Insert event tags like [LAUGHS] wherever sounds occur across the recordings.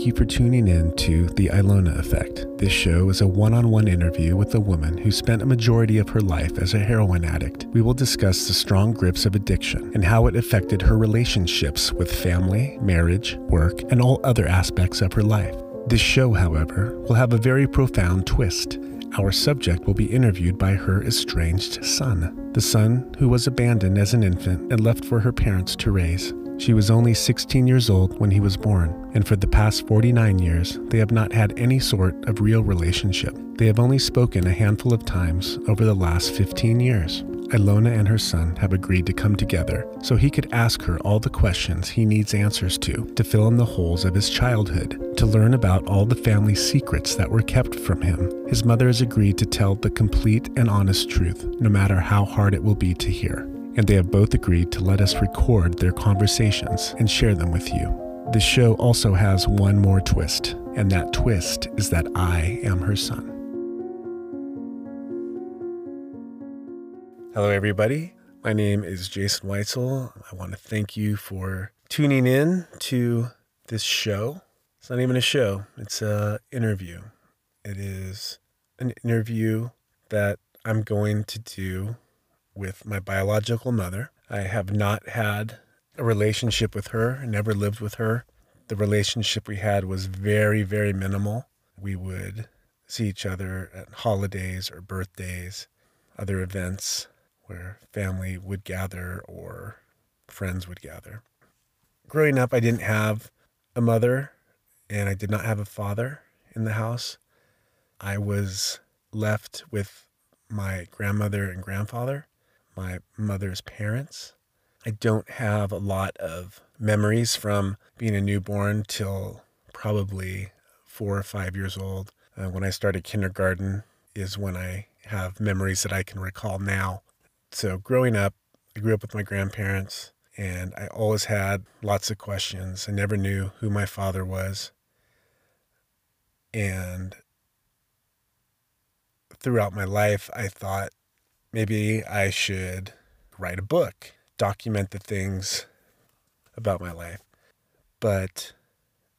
Thank you for tuning in to The Ilona Effect. This show is a one on one interview with a woman who spent a majority of her life as a heroin addict. We will discuss the strong grips of addiction and how it affected her relationships with family, marriage, work, and all other aspects of her life. This show, however, will have a very profound twist. Our subject will be interviewed by her estranged son, the son who was abandoned as an infant and left for her parents to raise. She was only 16 years old when he was born, and for the past 49 years, they have not had any sort of real relationship. They have only spoken a handful of times over the last 15 years. Ilona and her son have agreed to come together so he could ask her all the questions he needs answers to, to fill in the holes of his childhood, to learn about all the family secrets that were kept from him. His mother has agreed to tell the complete and honest truth, no matter how hard it will be to hear and they have both agreed to let us record their conversations and share them with you. The show also has one more twist, and that twist is that I am her son. Hello, everybody. My name is Jason Weitzel. I want to thank you for tuning in to this show. It's not even a show, it's an interview. It is an interview that I'm going to do with my biological mother. I have not had a relationship with her, never lived with her. The relationship we had was very, very minimal. We would see each other at holidays or birthdays, other events where family would gather or friends would gather. Growing up, I didn't have a mother and I did not have a father in the house. I was left with my grandmother and grandfather my mother's parents. I don't have a lot of memories from being a newborn till probably four or five years old. Uh, when I started kindergarten is when I have memories that I can recall now. So growing up, I grew up with my grandparents and I always had lots of questions. I never knew who my father was. And throughout my life, I thought maybe I should write a book, document the things about my life. But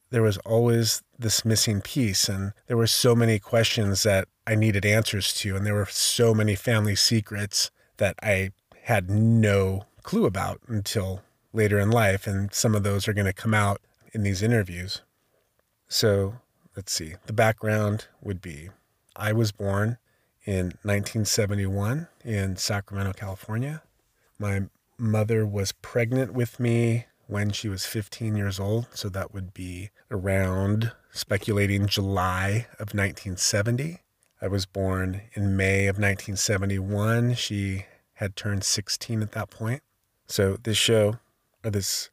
there was always this missing piece, and there were so many questions that I needed answers to, and there were so many family secrets that I had no clue about until later in life. And some of those are going to come out in these interviews. So let's see. The background would be I was born in 1971 in Sacramento, California. My mother was pregnant with me when she was 15 years old, so that would be around speculating July of 1970. I was born in May of 1971. She had turned 16 at that point. So this show, or this,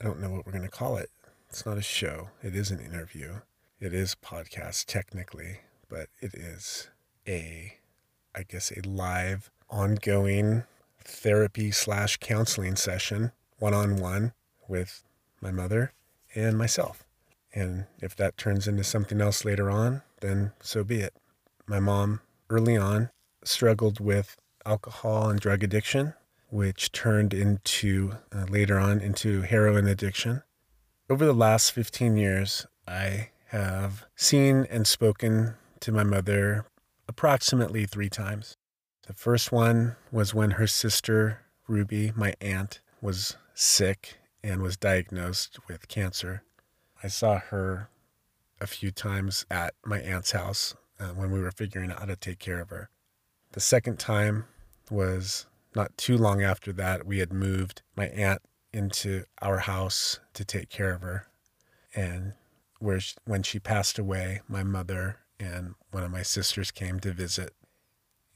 I don't know what we're going to call it. It's not a show. It is an interview. It is podcast technically, but it is a, I guess, a live, ongoing therapy slash counseling session, one on one with my mother and myself. And if that turns into something else later on, then so be it. My mom, early on, struggled with alcohol and drug addiction, which turned into uh, later on into heroin addiction. Over the last 15 years, I have seen and spoken to my mother approximately three times. The first one was when her sister, Ruby, my aunt, was sick and was diagnosed with cancer. I saw her a few times at my aunt's house uh, when we were figuring out how to take care of her. The second time was not too long after that. We had moved my aunt into our house to take care of her. And where she, when she passed away, my mother and one of my sisters came to visit.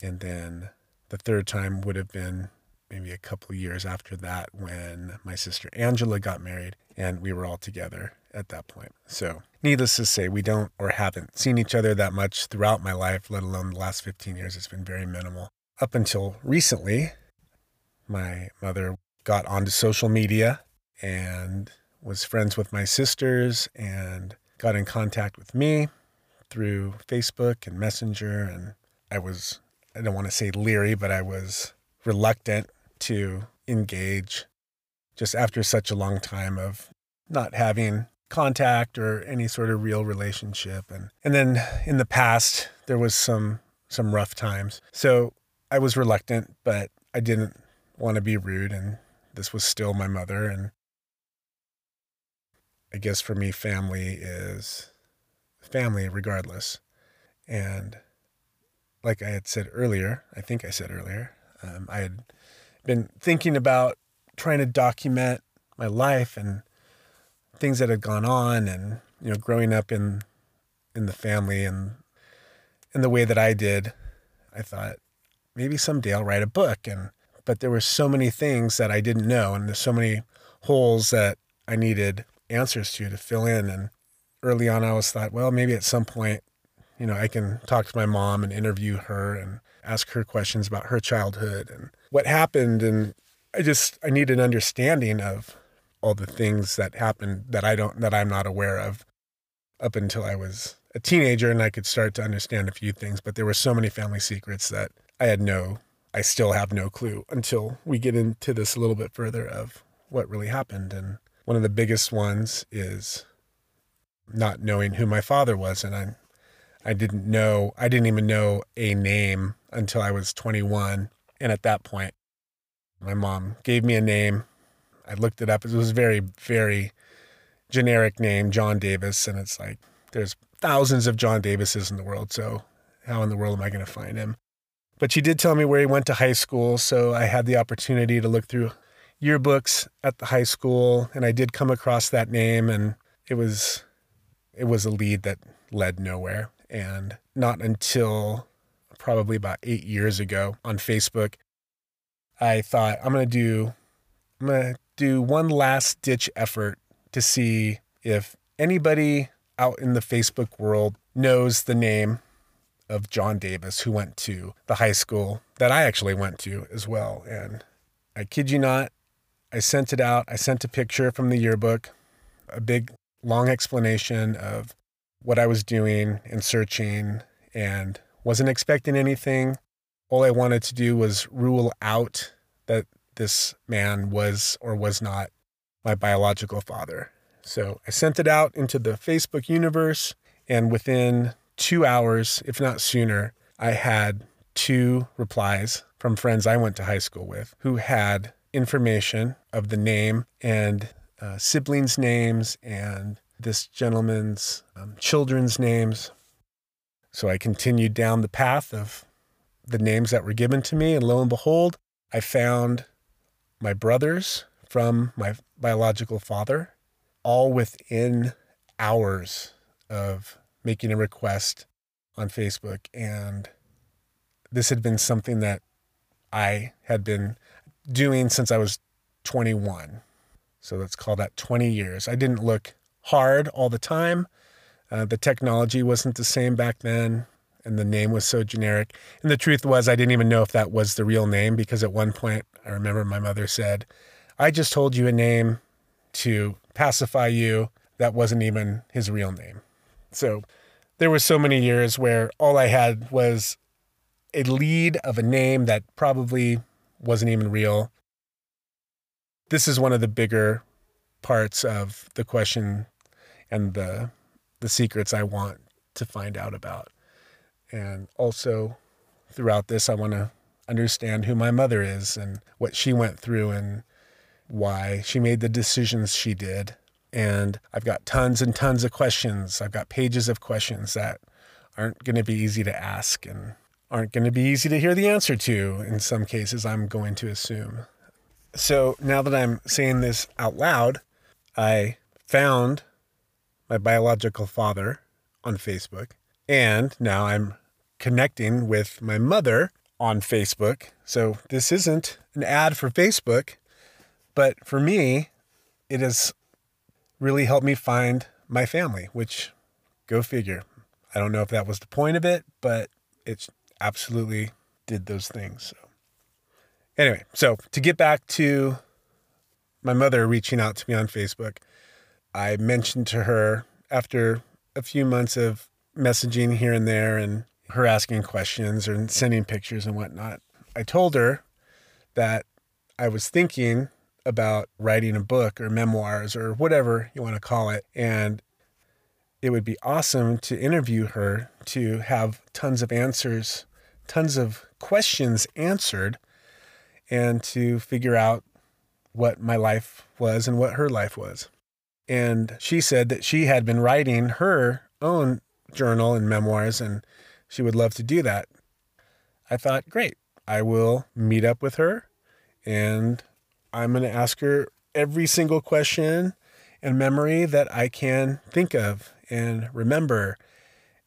And then the third time would have been maybe a couple years after that when my sister Angela got married and we were all together at that point. So, needless to say, we don't or haven't seen each other that much throughout my life, let alone the last 15 years. It's been very minimal. Up until recently, my mother got onto social media and was friends with my sisters and got in contact with me through Facebook and Messenger. And I was, I don't want to say leery, but I was reluctant to engage just after such a long time of not having contact or any sort of real relationship. And and then in the past there was some some rough times. So I was reluctant, but I didn't want to be rude and this was still my mother and I guess for me family is family regardless. And like I had said earlier, I think I said earlier, um, I had been thinking about trying to document my life and things that had gone on and you know growing up in in the family and in the way that I did I thought maybe someday I'll write a book and but there were so many things that I didn't know and there's so many holes that I needed answers to to fill in and early on I was thought well maybe at some point you know I can talk to my mom and interview her and ask her questions about her childhood and what happened. And I just I need an understanding of all the things that happened that I don't that I'm not aware of up until I was a teenager and I could start to understand a few things, but there were so many family secrets that I had no I still have no clue until we get into this a little bit further of what really happened. And one of the biggest ones is not knowing who my father was and I I didn't know I didn't even know a name until I was 21 and at that point my mom gave me a name I looked it up. It was a very, very generic name, John Davis. And it's like, there's thousands of John Davises in the world. So how in the world am I going to find him? But she did tell me where he went to high school. So I had the opportunity to look through yearbooks at the high school. And I did come across that name. And it was, it was a lead that led nowhere. And not until probably about eight years ago on Facebook, I thought, I'm to do, I'm to do one last ditch effort to see if anybody out in the Facebook world knows the name of John Davis, who went to the high school that I actually went to as well. And I kid you not, I sent it out. I sent a picture from the yearbook, a big, long explanation of what I was doing and searching, and wasn't expecting anything. All I wanted to do was rule out that this man was or was not my biological father. So I sent it out into the Facebook universe, and within two hours, if not sooner, I had two replies from friends I went to high school with who had information of the name and uh, siblings' names and this gentleman's um, children's names. So I continued down the path of the names that were given to me, and lo and behold, I found my brothers from my biological father, all within hours of making a request on Facebook. And this had been something that I had been doing since I was 21. So let's call that 20 years. I didn't look hard all the time. Uh, the technology wasn't the same back then and the name was so generic. And the truth was, I didn't even know if that was the real name because at one point, I remember my mother said, I just told you a name to pacify you. That wasn't even his real name. So there were so many years where all I had was a lead of a name that probably wasn't even real. This is one of the bigger parts of the question and the the secrets I want to find out about. And also throughout this, I want to understand who my mother is and what she went through and why she made the decisions she did. And I've got tons and tons of questions. I've got pages of questions that aren't going to be easy to ask and aren't going to be easy to hear the answer to. In some cases, I'm going to assume. So now that I'm saying this out loud, I found my biological father on Facebook and now I'm connecting with my mother on Facebook. So this isn't an ad for Facebook, but for me, it has really helped me find my family, which go figure. I don't know if that was the point of it, but it absolutely did those things. So anyway, so to get back to my mother reaching out to me on Facebook, I mentioned to her after a few months of messaging here and there and her asking questions or sending pictures and whatnot. I told her that I was thinking about writing a book or memoirs or whatever you want to call it. And it would be awesome to interview her to have tons of answers, tons of questions answered, and to figure out what my life was and what her life was. And she said that she had been writing her own journal and memoirs, and she would love to do that. I thought, great, I will meet up with her and I'm going to ask her every single question and memory that I can think of and remember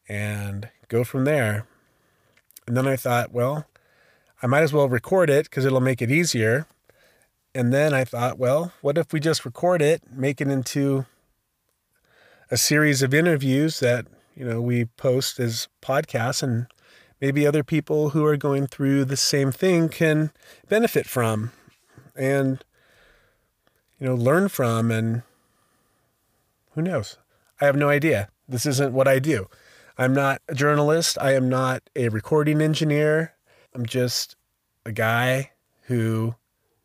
and go from there. And then I thought, well, I might as well record it because it'll make it easier. And then I thought, well, what if we just record it, make it into a series of interviews that, you know, we post as podcasts and maybe other people who are going through the same thing can benefit from and you know learn from and who knows? I have no idea. This isn't what i do. I'm not a journalist. I am not a recording engineer i'm just a guy who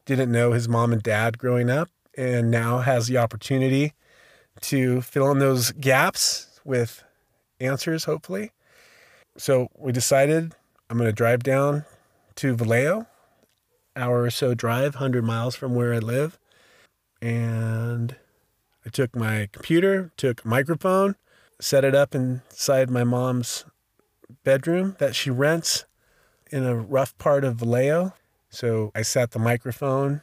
didn't know his mom and dad growing up and now has the opportunity to fill in those gaps with answers hopefully so we decided i'm going to drive down to vallejo hour or so drive, 100 miles from where I live. And I took my computer, took a microphone, set it up inside my mom's bedroom that she rents in a rough part of Vallejo. So I sat the microphone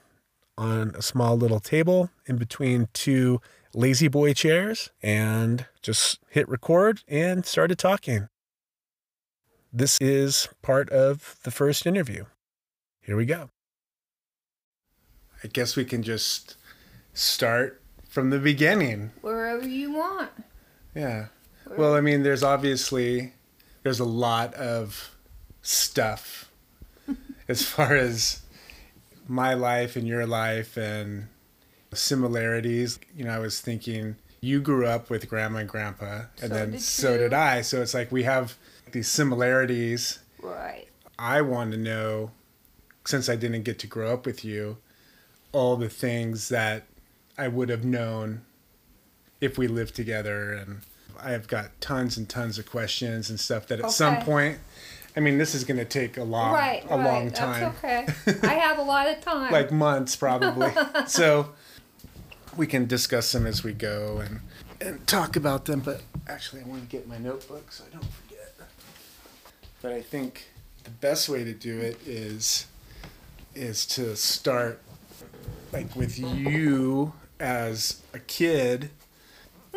on a small little table in between two La-Z-Boy chairs and just hit record and started talking. This is part of the first interview. Here we go. I guess we can just start from the beginning. Wherever you want. Yeah. Wherever. Well, I mean, there's obviously there's a lot of stuff [LAUGHS] as far as my life and your life and similarities. You know, I was thinking you grew up with grandma and grandpa, and so then did so did I. So it's like we have these similarities. Right. I want to know, since I didn't get to grow up with you, all the things that I would have known if we lived together. And I've got tons and tons of questions and stuff that at okay. some point, I mean, this is going to take a long, right, a right. long time. That's okay. [LAUGHS] I have a lot of time. like months, probably. [LAUGHS] so we can discuss them as we go and and talk about them. But actually, I want to get my notebook so I don't forget. But I think the best way to do it is is to start like with you as a kid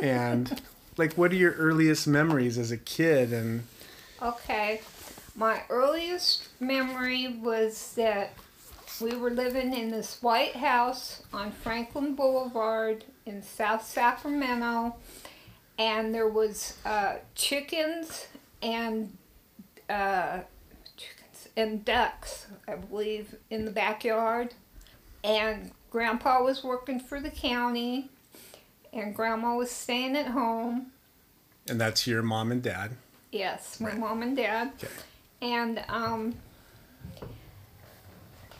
and [LAUGHS] like what are your earliest memories as a kid and okay my earliest memory was that we were living in this white house on franklin boulevard in south sacramento and there was uh, chickens and uh, chickens and ducks i believe in the backyard and Grandpa was working for the county, and Grandma was staying at home. And that's your mom and dad? Yes, my right. mom and dad. Okay. And um,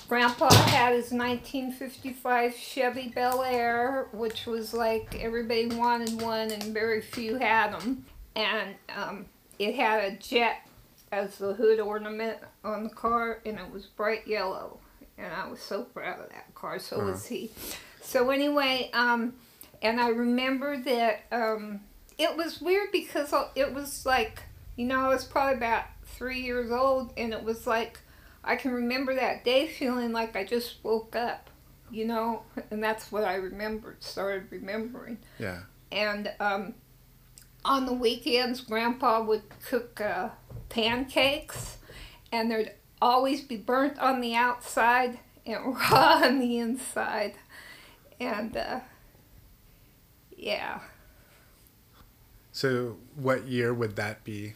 Grandpa had his 1955 Chevy Bel Air, which was like everybody wanted one and very few had them. And um, it had a jet as the hood ornament on the car, and it was bright yellow and I was so proud of that car. So uh-huh. was he. So anyway, um, and I remember that um, it was weird because it was like you know I was probably about three years old, and it was like I can remember that day feeling like I just woke up, you know, [LAUGHS] and that's what I remembered. Started remembering. Yeah. And um, on the weekends, Grandpa would cook uh, pancakes, and there'd always be burnt on the outside and [LAUGHS] raw on the inside. And uh, yeah. So, what year would that be?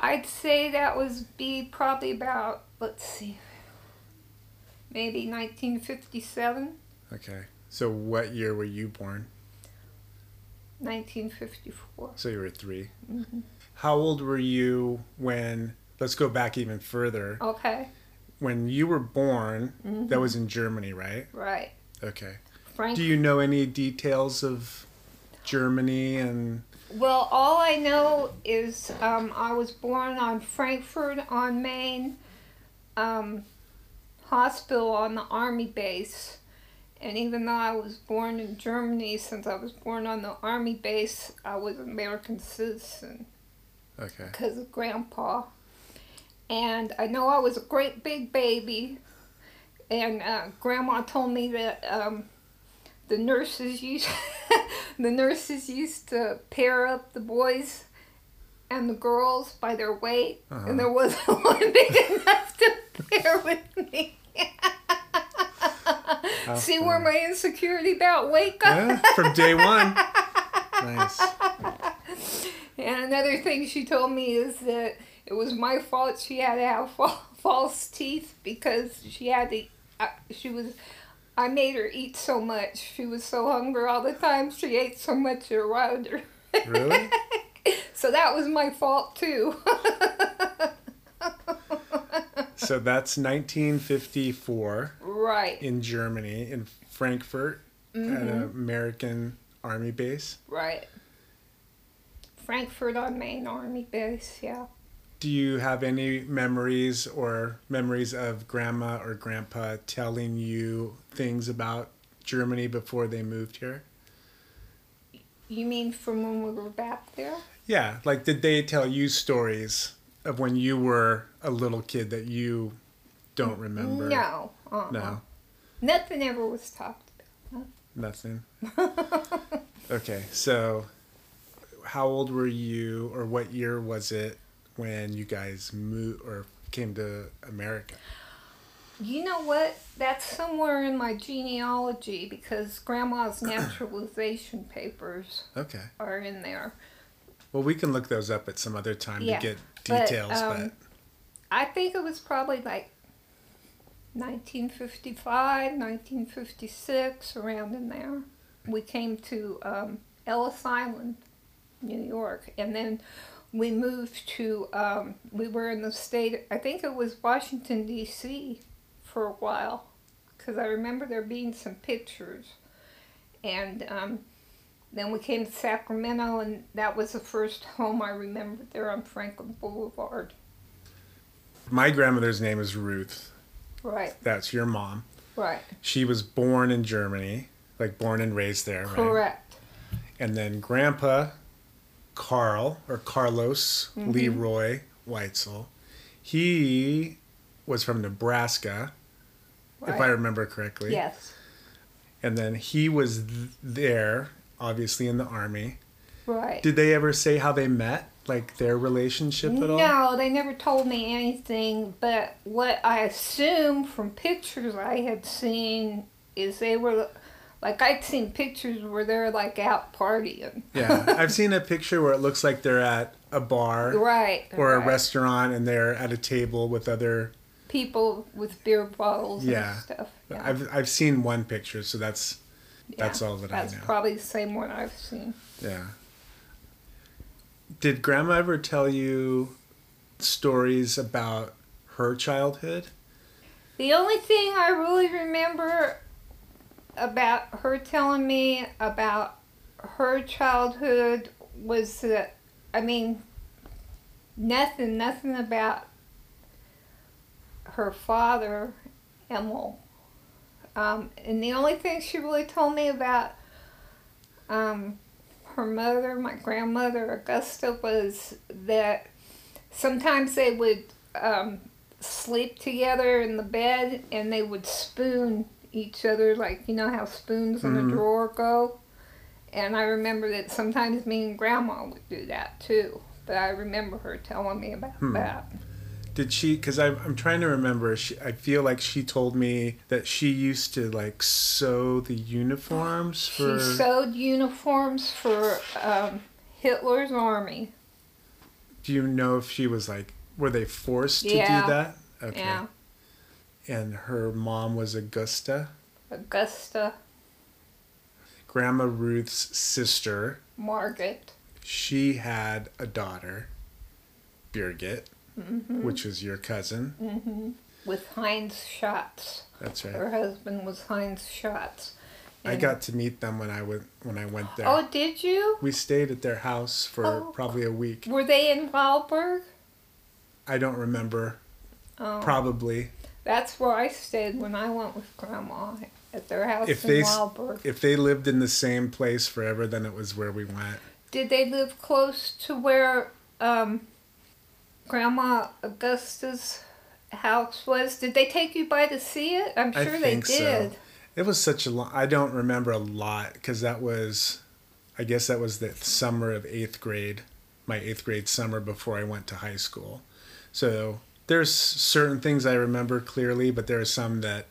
I'd say that was be probably about, let's see, maybe 1957. Okay. So, what year were you born? 1954. So, you were 3 mm-hmm. How old were you when let's go back even further. Okay. When you were born, mm-hmm. that was in Germany, right? Right. Okay. Frank. Do you know any details of Germany and Well, all I know is um, I was born on Frankfurt on Main um, Hospital on the Army base. And even though I was born in Germany, since I was born on the Army base, I was an American citizen okay. because of Grandpa. And I know I was a great big baby. And uh, Grandma told me that um, the nurses used [LAUGHS] the nurses used to pair up the boys and the girls by their weight, Uh-huh. and there wasn't [LAUGHS] one big enough to pair with me. How See where my insecurity about weight got? Yeah, [LAUGHS] from day one. Nice. And another thing she told me is that it was my fault she had to have false teeth because she had to. Uh, she was. I made her eat so much. She was so hungry all the time. She ate so much it riled her. Really? [LAUGHS] So that was my fault too. [LAUGHS] So that's 1954 right, in Germany, in Frankfurt, at mm-hmm. an American Army base. right. Frankfurt on Main Army Base. Yeah. Do you have any memories or memories of grandma or grandpa telling you things about Germany before they moved here? You mean from when we were back there? Yeah, like did they tell you stories of when you were a little kid that you don't remember? No. Uh-uh. No, Nothing ever was talked about. nothing. [LAUGHS] Okay, so how old were you or what year was it when you guys moved or came to America? You know what? That's somewhere in my genealogy because Grandma's [CLEARS THROAT] naturalization papers Okay. are in there. Well, we can look those up at some other time Yeah, to get details, but, um, I think it was probably like 1955, 1956, around in there. We came to um, Ellis Island, New York, and then we moved to, um, we were in the state, I think it was Washington, D.C. for a while, because I remember there being some pictures. And um, then we came to Sacramento, and that was the first home I remember there on Franklin Boulevard. my grandmother's name is Ruth. Right, That's your mom. right, She was born in Germany, like born and raised there, right? correct. And then grandpa Carl or Carlos Mm-hmm. Leroy Weitzel, he was from Nebraska, if I remember correctly. Yes, And then he was th- there, obviously in the army. right. Did they ever say how they met, like their relationship at all? No, they never told me anything, but what I assume from pictures I had seen is they were like I'd seen pictures where they're like out partying. Yeah, [LAUGHS] I've seen a picture where it looks like they're at a bar Right. or a restaurant and they're at a table with other. People with beer bottles Yeah. and stuff. Yeah. I've I've seen one picture, so that's that's all that I That's probably the same one I've seen. yeah. Did Grandma ever tell you stories about her childhood? The only thing I really remember about her telling me about her childhood was that, I mean, nothing, nothing about her father, Emil. Um, and the only thing she really told me about um, her mother, my grandmother, Augusta, was that sometimes they would um, sleep together in the bed and they would spoon each other like you know how spoons in Mhm. a drawer go and i remember that sometimes me and grandma would do that too but i remember her telling me about Hmm. that Did she? Because I'm I'm trying to remember. She, I feel like she told me that she used to like sew the uniforms for. she sewed uniforms for um, hitler's army Do you know if she was like, were they forced to do that? Okay. yeah And her mom was Augusta, augusta Grandma Ruth's sister. margaret She had a daughter, Birgit, hmm which was your cousin. hmm with Heinz Schatz. That's right. Her husband was Heinz Schatz. I got to meet them when I went when I went there. Oh, did you? We stayed at their house for Oh. probably a week. Were they in Wildberg? I don't remember. Oh, Probably. That's where I stayed when I went with Grandma at their house If in they If they lived in the same place forever, then it was where we went. Did they live close to where um, Grandma Augusta's house was? Did they take you by to see it? I'm sure they so. did. It was such a long. I don't remember a lot because that was, I guess that was the summer of eighth grade, my eighth grade summer before I went to high school. So there's certain things I remember clearly, but there are some that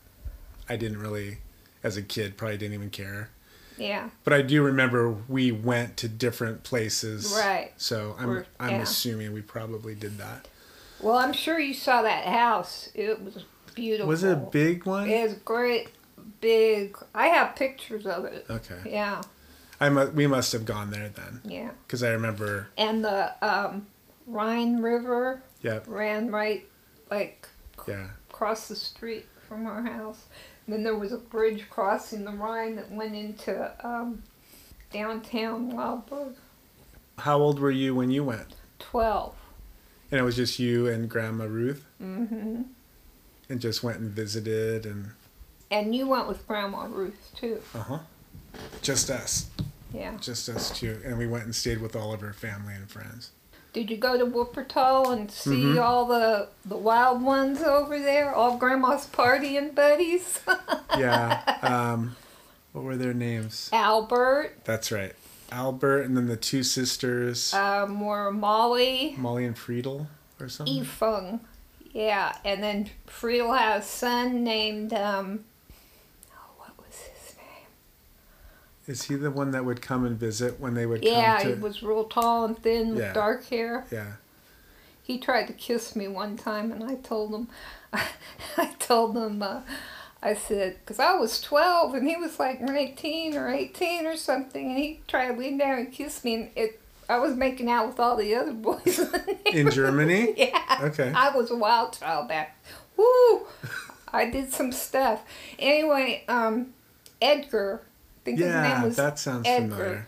I didn't really, as a kid, probably didn't even care. Yeah. But I do remember we went to different places. Right. So I'm Or- I'm yeah. assuming we probably did that. Well, I'm sure you saw that house. It was beautiful. Was it a big one? It was great, big. I have pictures of it. okay. Yeah, I mu- we must have gone there then yeah. because I remember. And the um, Rhine River Yep. ran right, like Yeah. across the street from our house. And then there was a bridge crossing the Rhine that went into um, downtown Wildberg. How old were you when you went? Twelve. And it was just you and Grandma Ruth, Mm-hmm. and just went and visited, and And you went with Grandma Ruth too. uh huh, just us, Yeah. just us two, and we went and stayed with all of her family and friends. Did you go to Wuppertal and see Mhm. all the the wild ones over there? All Grandma's partying buddies. [LAUGHS] Yeah. um, what were their names? Albert, That's right, Albert, and then the two sisters, um, were Molly, Molly and Friedel, or something. Efung. Yeah, and then Friedel has a son named um. Oh, what was his name? Is he the one that would come and visit when they would come Yeah, to? he was real tall and thin with Yeah. dark hair. Yeah. He tried to kiss me one time, and I told him, [LAUGHS] I told him, uh, I said, because I was 12 and he was like 19 or 18 or something, and he tried to lean down and kiss me, and it, I was making out with all the other boys. [LAUGHS] In Germany. [LAUGHS] yeah. Okay. I was a wild child back. Woo! I did some stuff. Anyway, um, Edgar, Think his name Yeah, was that sounds Edgar. familiar.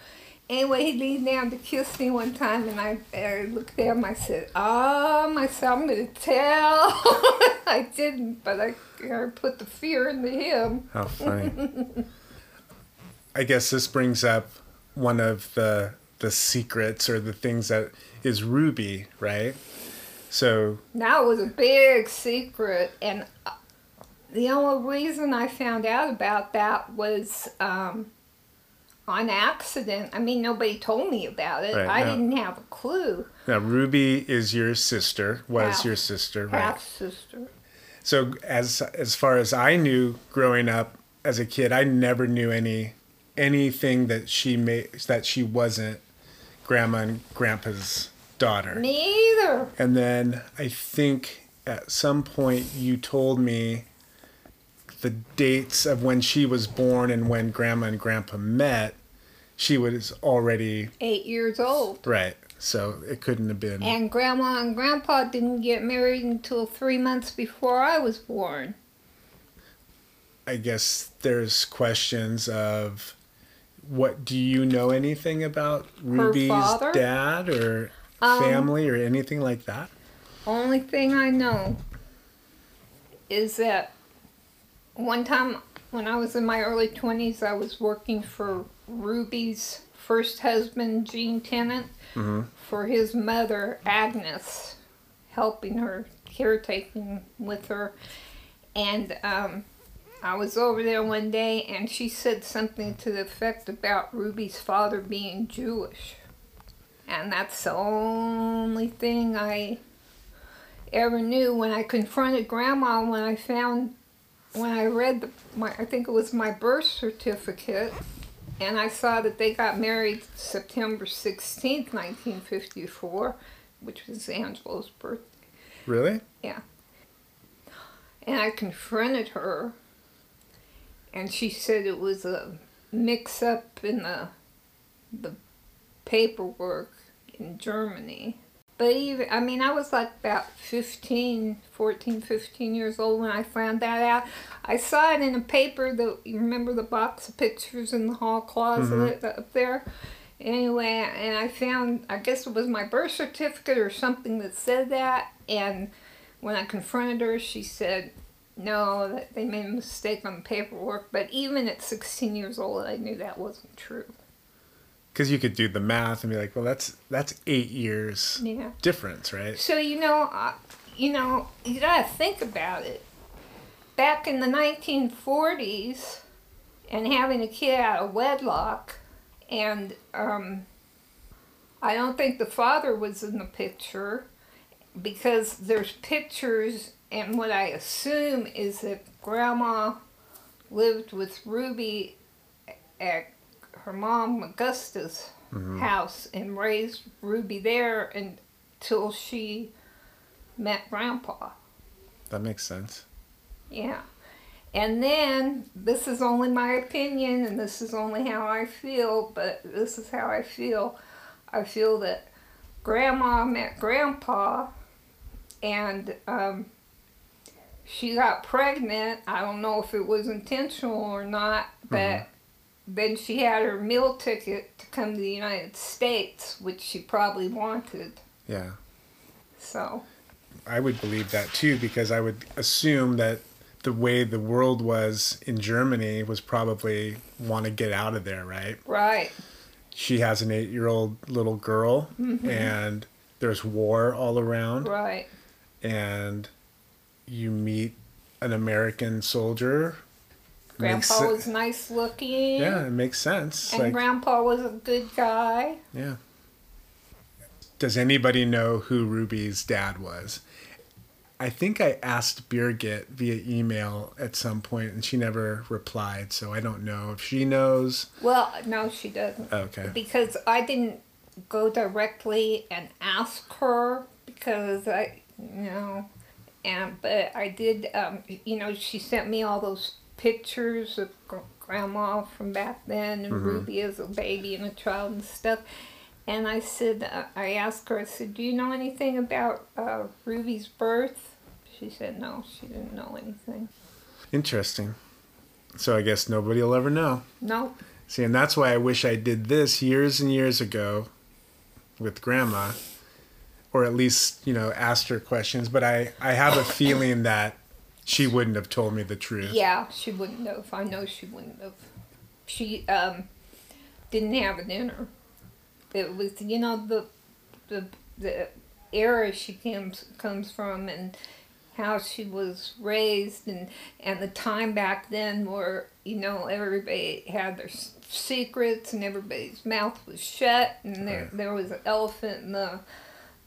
Anyway, he leaned down to kiss me one time, and I, I looked at him. I said, "Ah, myself, I'm gonna tell." [LAUGHS] I didn't, but I, I put the fear into him. How funny. [LAUGHS] I guess this brings up one of the the secrets or the things that is Ruby, right? So Now it was a big secret, and the only reason I found out about that was um, on accident. I mean, nobody told me about it. Right, I no. didn't have a clue. now Ruby is your sister, was Half. your sister, right? Half sister. So as as far as I knew growing up as a kid, I never knew any anything that she made that she wasn't grandma and grandpa's daughter. Me either. And then I think at some point you told me the dates of when she was born and when grandma and grandpa met. She was already Eight years old. right. So it couldn't have been. And grandma and grandpa didn't get married until three months before I was born. I guess there's questions of what do you know anything about Ruby's dad or Um, family or anything like that? Only thing I know is that one time when I was in my early 20s, I was working for Ruby's first husband, Gene Tennant, Mhm. for his mother, Agnes, helping her, caretaking with her. And um, I was over there one day and she said something to the effect about Ruby's father being Jewish. And that's the only thing I ever knew when I confronted grandma when I found when I read the my I think it was my birth certificate and I saw that they got married September 16th, 1954, which was Angela's birthday. Really? Yeah. And I confronted her and she said it was a mix up in the the paperwork in Germany. But even, I mean, I was like about 15, 14, 15 years old when I found that out. I saw it in a paper that, you remember the box of pictures in the hall closet mm-hmm. up there? Anyway, and I found, I guess it was my birth certificate or something that said that. And when I confronted her, she said, no, that they made a mistake on the paperwork. But even at 16 years old, I knew that wasn't true. Because you could do the math and be like, well, that's that's eight years Yeah. difference, right? So you know, uh, you know, you gotta think about it. Back in the 1940s, and having a kid out of wedlock, and um, I don't think the father was in the picture, because there's pictures, and what I assume is that Grandma lived with Ruby at her mom Augusta's house and raised Ruby there until she met Grandpa. That makes sense. Yeah. And then, this is only my opinion and this is only how I feel, but this is how I feel. I feel that Grandma met Grandpa and um, she got pregnant. I don't know if it was intentional or not, but then she had her meal ticket to come to the United States, which she probably wanted. Yeah. So, I would believe that too because I would assume that the way the world was in Germany was probably want to get out of there, right? right. She has an eight year old little girl mm-hmm. and there's war all around Right. and you meet an American soldier. Grandpa was nice looking. Yeah, it makes sense. And like, Grandpa was a good guy. yeah. Does anybody know who Ruby's dad was? I think I asked Birgit via email at some point and she never replied, so I don't know if she knows. Well, no, she doesn't. Okay. Because I didn't go directly and ask her because I, you know, and but I did. Um, you know, she sent me all those pictures of grandma from back then and Ruby as a baby and a child and stuff. And I said, uh, I asked her, I said, do you know anything about uh, Ruby's birth? She said, no, she didn't know anything. Interesting. So I guess nobody will ever know. No, See, and that's why I wish I did this years and years ago with grandma, or at least, you know, asked her questions. But I, I have a feeling that she wouldn't have told me the truth. Yeah, she wouldn't have. I know she wouldn't have. She um didn't have a dinner. It was you know the the the era she comes comes from and how she was raised and and the time back then where you know everybody had their secrets and everybody's mouth was shut and there Right. there was an elephant in the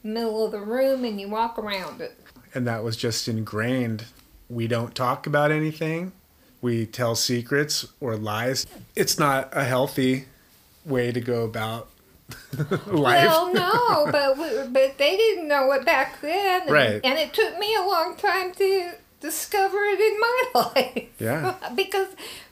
middle of the room and you walk around it. And that was just ingrained. We don't talk about anything, we tell secrets or lies. It's not a healthy way to go about [LAUGHS] life. Well, no, but we, but they didn't know it back then, and, Right. And it took me a long time to discover it in my [LAUGHS] life. Yeah. [LAUGHS] because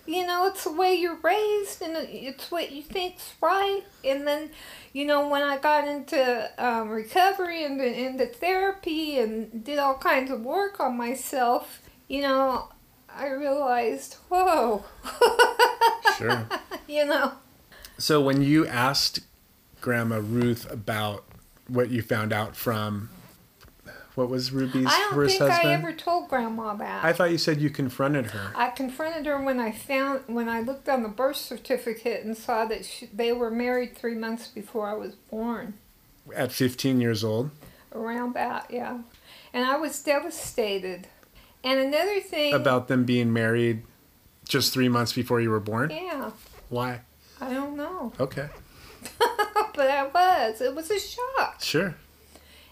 you know it's the way you're raised, and it's what you think's right. And then, you know, when I got into um, recovery and into therapy and did all kinds of work on myself, you know, I realized, whoa, [LAUGHS] sure. you know. So when you asked Grandma Ruth about what you found out from what was Ruby's I don't first think husband? I ever told Grandma that. I thought you said you confronted her. I confronted her when I found when I looked on the birth certificate and saw that she, they were married three months before I was born. At 15 years old. Around that, yeah. And I was devastated. And another thing, About them being married just three months before you were born? yeah, Why? I don't know, Okay. [LAUGHS] but I was. It was a shock. Sure.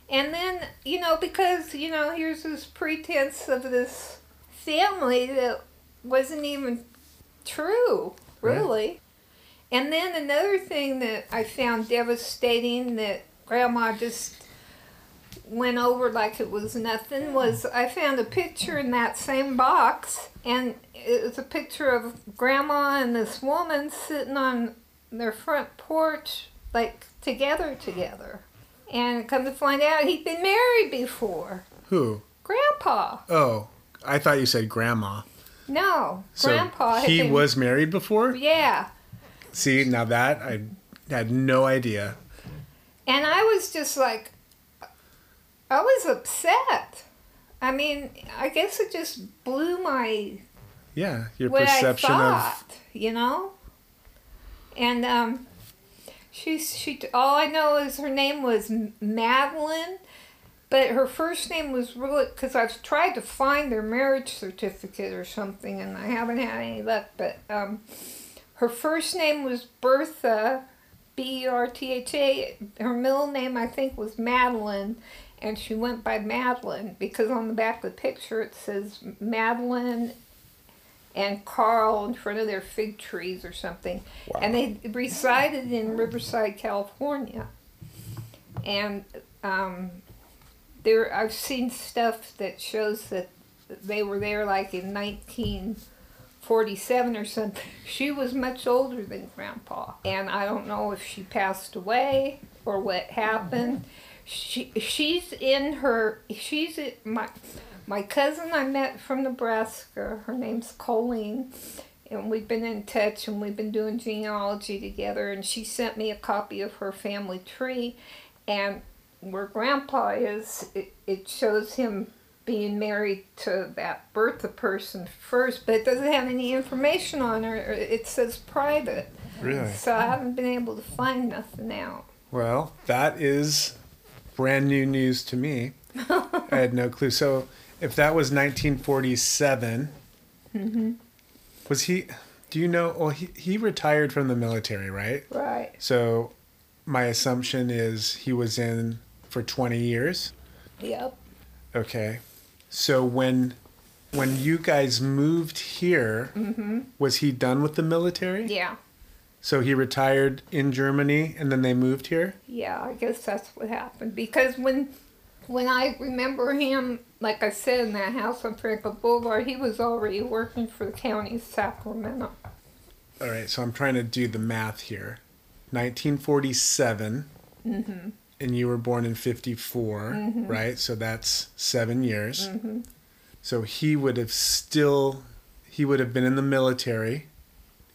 And then you know because you know here's this pretense of this family that wasn't even true, Right. really. And then another thing that I found devastating that Grandma just went over like it was nothing was I found a picture in that same box, and it was a picture of Grandma and this woman sitting on their front porch, like together, together. And come to find out, he'd been married before. Who? Grandpa. Oh, I thought you said grandma. No, So Grandpa. had he been- was married before? Yeah. See, now that I had no idea. And I was just like, I was upset. I mean, I guess it just blew my Yeah, your perception I of you know. And um, she's she. All I know is her name was Madeline, but her first name was really because I've tried to find their marriage certificate or something, and I haven't had any luck. But um, her first name was Bertha, B E R T H A. Her middle name I think was Madeline. And she went by Madeline because on the back of the picture it says Madeline and Carl in front of their fig trees or something. And they resided in Riverside, California. And um, there, I've seen stuff that shows that they were there like in 1947 or something. [LAUGHS] She was much older than Grandpa, and I don't know if she passed away or what happened. She she's in her she's in my my cousin I met from Nebraska. Her name's Colleen, and we've been in touch and we've been doing genealogy together. And she sent me a copy of her family tree, and where Grandpa is, it, it shows him being married to that Bertha person first, but it doesn't have any information on her. It says private. Really? So I haven't been able to find nothing out. Well, that is brand new news to me. [LAUGHS] I had no clue. So, if that was 1947, Mm-hmm. was he? Do you know? Well, he he retired from the military, right? Right. So, my assumption is he was in for 20 years. Yep. Okay. So when when you guys moved here, Mm-hmm. was he done with the military? Yeah. So he retired in Germany and then they moved here? Yeah, I guess that's what happened. Because when when I remember him, like I said, in that house on Franklin Boulevard, he was already working for the county of Sacramento. All right, so I'm trying to do the math here. 1947 Mm-hmm. And you were born in 54, right? So that's 7 years. Mm-hmm. So he would have still he would have been in the military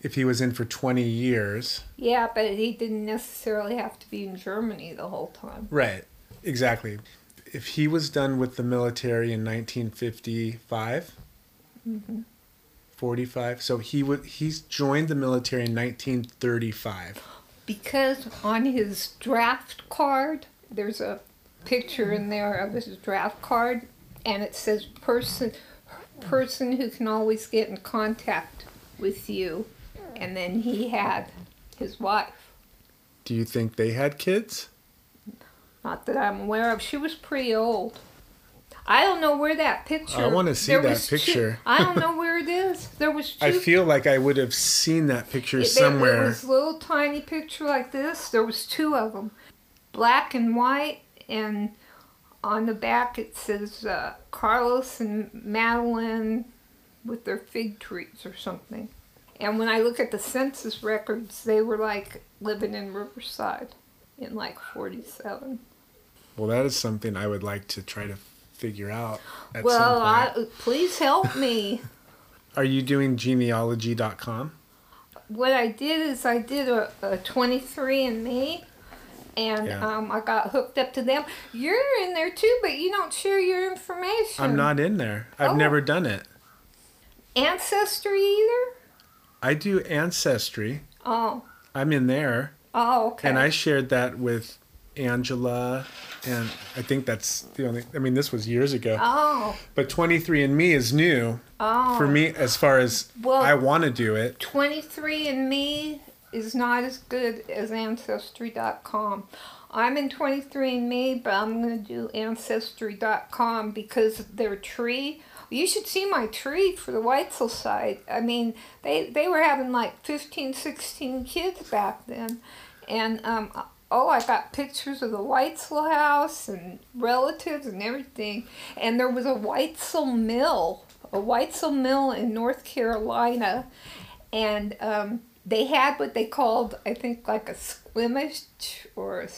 if he was in for 20 years. Yeah, but he didn't necessarily have to be in Germany the whole time. Right. Exactly. If he was done with the military in 1955, 45, so he would he's joined the military in 1935. Because on his draft card, there's a picture in there of his draft card, and it says person person who can always get in contact with you. And then he had his wife. Do you think they had kids? Not that I'm aware of. She was pretty old. I don't know where that picture. I wanna see that was two- picture. [LAUGHS] I don't know where it is. There was two. I feel like I would have seen that picture It- there- There somewhere. was a little tiny picture like this. There was two of them, black and white, and on the back it says uh, Carlos and Madeline with their fig trees or something. And when I look at the census records, they were like living in Riverside in like 47. Well, that is something I would like to try to figure out well. I, please help me. [LAUGHS] Are you doing genealogy.com? what I did is I did a, a 23andMe and Yeah. um, I got hooked up to them. You're in there too, but you don't share your information. I'm not in there. I've Oh. never done it. Ancestry either? I do Ancestry. Oh, I'm in there. oh, okay. And I shared that with Angela, and I think that's the only. I mean, this was years ago. oh, But 23andMe is new oh. for me as far as Well- I want to do it. 23andMe is not as good as Ancestry.com. I'm in 23andMe, but I'm going to do Ancestry.com because their tree. You should see my tree for the Weitzel site. I mean, they, they were having like 15, 16 kids back then. And, um, oh, I got pictures of the Weitzel house and relatives and everything. And there was a Weitzel mill, a Weitzel mill in North Carolina and um, they had what they called, I think, like a squimish or a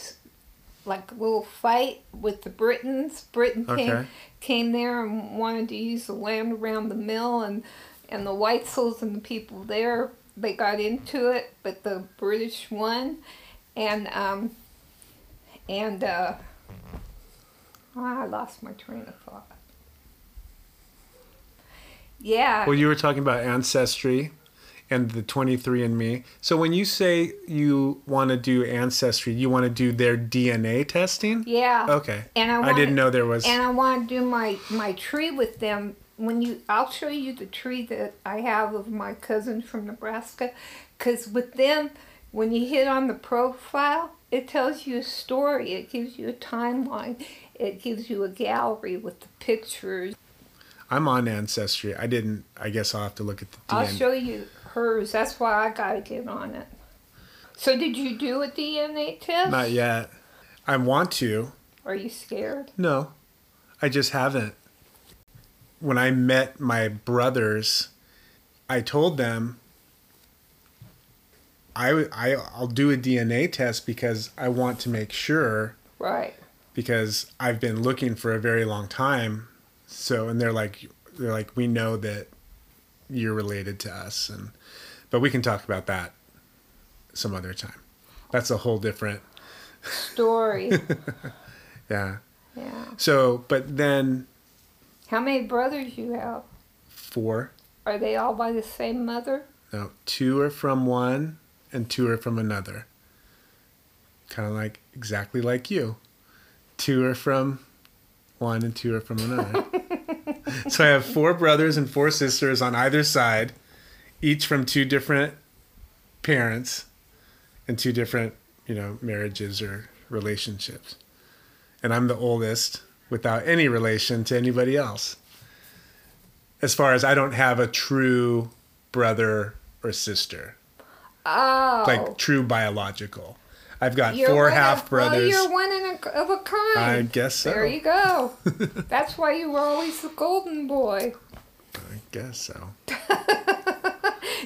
like a little fight with the Britons. Britain came came there and wanted to use the land around the mill, and and the Weitzel's and the people there they got into it, but the British won, and um, and uh, oh, I lost my train of thought. Yeah. Well, you were talking about ancestry and the 23andMe. So when you say you want to do ancestry, you want to do their DNA testing? yeah. Okay. And I, I wanna, didn't know there was. And I want to do my my tree with them. When you, I'll show you the tree that I have of my cousin from Nebraska, because with them, when you hit on the profile, it tells you a story. It gives you a timeline. It gives you a gallery with the pictures. I'm on ancestry. I didn't. I guess I'll have to look at the I'll show you hers. That's why I gotta get on it. So did you do a DNA test? Not yet. I want to. Are you scared? No, I just haven't. When I met my brothers, I told them I, I I'll do a DNA test because I want to make sure Right. because I've been looking for a very long time. So and they're like they're like we know that you're related to us and but we can talk about that some other time. That's a whole different Story. [LAUGHS] yeah. yeah. So but then How many brothers you have? four Are they all by the same mother? No, two are from one and two are from another. Kind of like exactly like you. Two are from one and two are from another. [LAUGHS] so I have four brothers and four sisters on either side, each from two different parents and two different, you know, marriages or relationships. And I'm the oldest without any relation to anybody else. As far as I don't have a true brother or sister, Oh. like true biological. I've got You're four of- half brothers. Well, you're one in a, of a kind. I guess so. There you go. [LAUGHS] That's why you were always the golden boy. I guess so. [LAUGHS]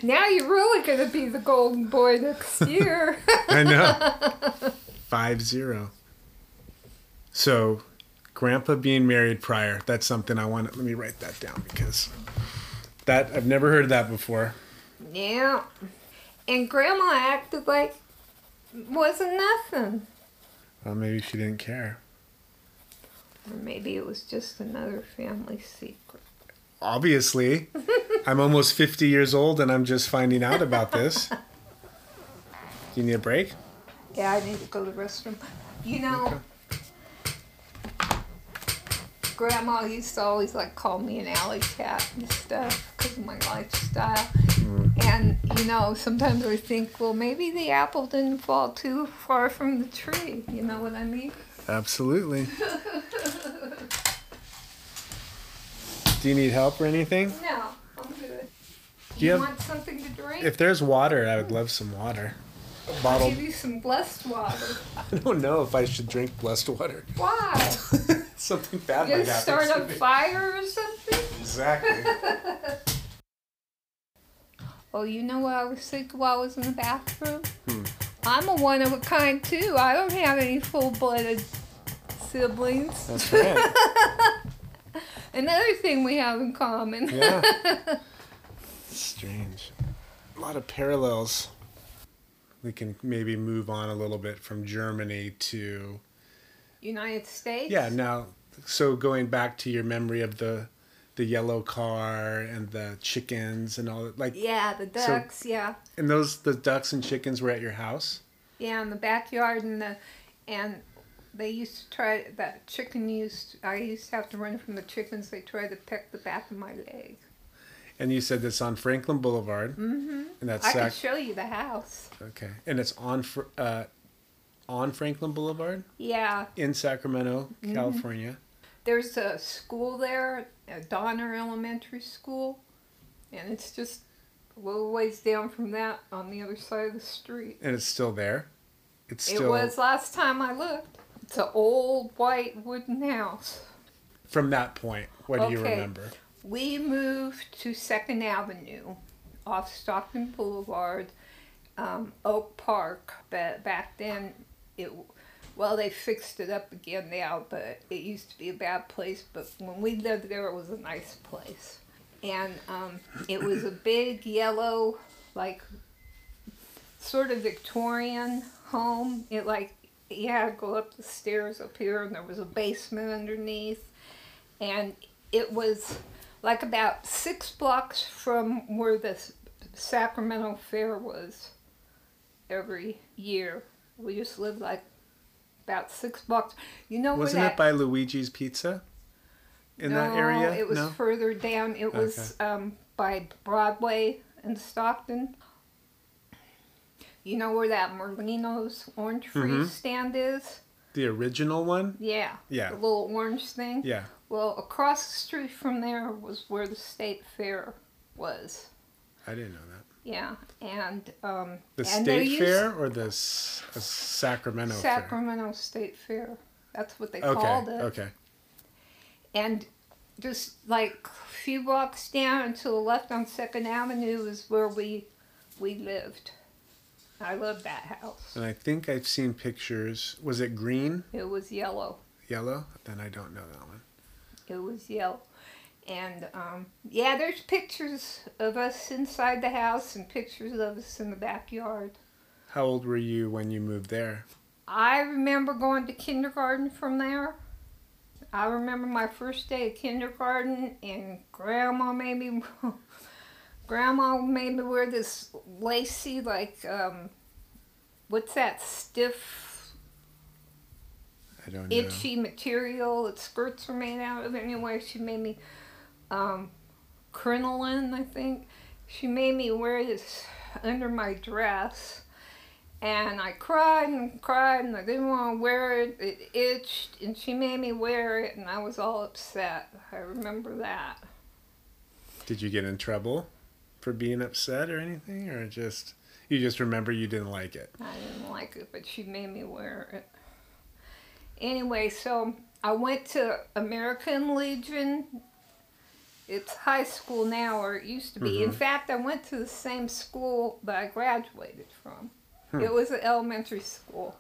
Now you're really going to be the golden boy next [LAUGHS] year. I know. Five zero. So, Grandpa being married prior. That's something I want. Let me write that down because that I've never heard that before. yeah. And Grandma acted like it wasn't nothing. Well, maybe she didn't care. Or maybe it was just another family secret. Obviously, I'm almost 50 years old and I'm just finding out about this. [LAUGHS] Do you need a break? Yeah, I need to go to the restroom. You know, Grandma used to always like call me an alley cat and stuff because of my lifestyle. Mm. And you know, sometimes I think, well, maybe the apple didn't fall too far from the tree. You know what I mean? Absolutely. [LAUGHS] Do you need help or anything? No, I'm good. Do you you have- want something to drink? If there's water, I would love some water. A I'll bottle. give you some blessed water. [LAUGHS] I don't know if I should drink blessed water. Why? [LAUGHS] [LAUGHS] Something bad You might happen. start a fire or something? Exactly. [LAUGHS] Oh, you know what I was thinking while I was in the bathroom? Hmm. I'm a one of a kind too. I don't have any full blooded siblings. That's right. [LAUGHS] Another thing we have in common. Yeah. Strange. A lot of parallels. We can maybe move on a little bit from Germany to United States? yeah. Now, so going back to your memory of the the yellow car and the chickens and all that, like Yeah, the So- ducks, yeah. and those the ducks and chickens were at your house. Yeah, in the backyard and the and they used to try that chicken used I used to have to run from the chickens. They tried to peck the back of my leg. And you said that's on Franklin Boulevard, Mm-hmm. and that's I can show you the house. okay, and it's on uh, on Franklin Boulevard Yeah, in Sacramento, Mm-hmm. California. there's a school there, a Donner Elementary School, and it's just a little ways down from that on the other side of the street. And it's still there. It's still... It was last time I looked. It's an old white wooden house. from that point. What do you remember? We moved to Second Avenue off Stockton Boulevard, um, Oak Park. But back then, it Well, they fixed it up again now, but it used to be a bad place. But when we lived there, it was a nice place. And um, it was a big yellow, like, sort of Victorian home. It, like, you had to go up the stairs up here, and there was a basement underneath. And it was like about six blocks from where the Sacramento Fair was every year. We just lived like about six blocks. You know Wasn't where that? it by Luigi's Pizza? In that No, area? It was no. further down. It was um, by Broadway in Stockton. You know where that Merlino's orange free Mhm. stand is? The original one? Yeah. Yeah. The little orange thing. Yeah. Well, across the street from there was where the state fair was. I didn't know that. Yeah, and um, The and state used- fair or the S- Sacramento Sacramento State Fair. That's what they fair? called it. Okay. And just like a few blocks down to the left on Second Avenue is where we we lived. I loved that house. And I think I've seen pictures. Was it green, It was yellow. yellow? Then I don't know that one. It was yellow. And um, yeah, there's pictures of us inside the house and pictures of us in the backyard. How old were you when you moved there? I remember going to kindergarten from there. I remember my first day of kindergarten, and Grandma made me, [LAUGHS] Grandma made me wear this lacy, like, um, what's that stiff, I don't know. itchy material that skirts are made out of. Anyway, she made me um, crinoline, I think. She made me wear this under my dress. And I cried and cried and I didn't want to wear it. It itched and she made me wear it and I was all upset. I remember that. Did you get in trouble for being upset or anything, or just you just remember you didn't like it? I didn't like it, but she made me wear it. Anyway, so I went to American Legion. It's high school now, or it used to be. In Mhm. fact, I went to the same school that I graduated from. Hmm. It was an elementary school,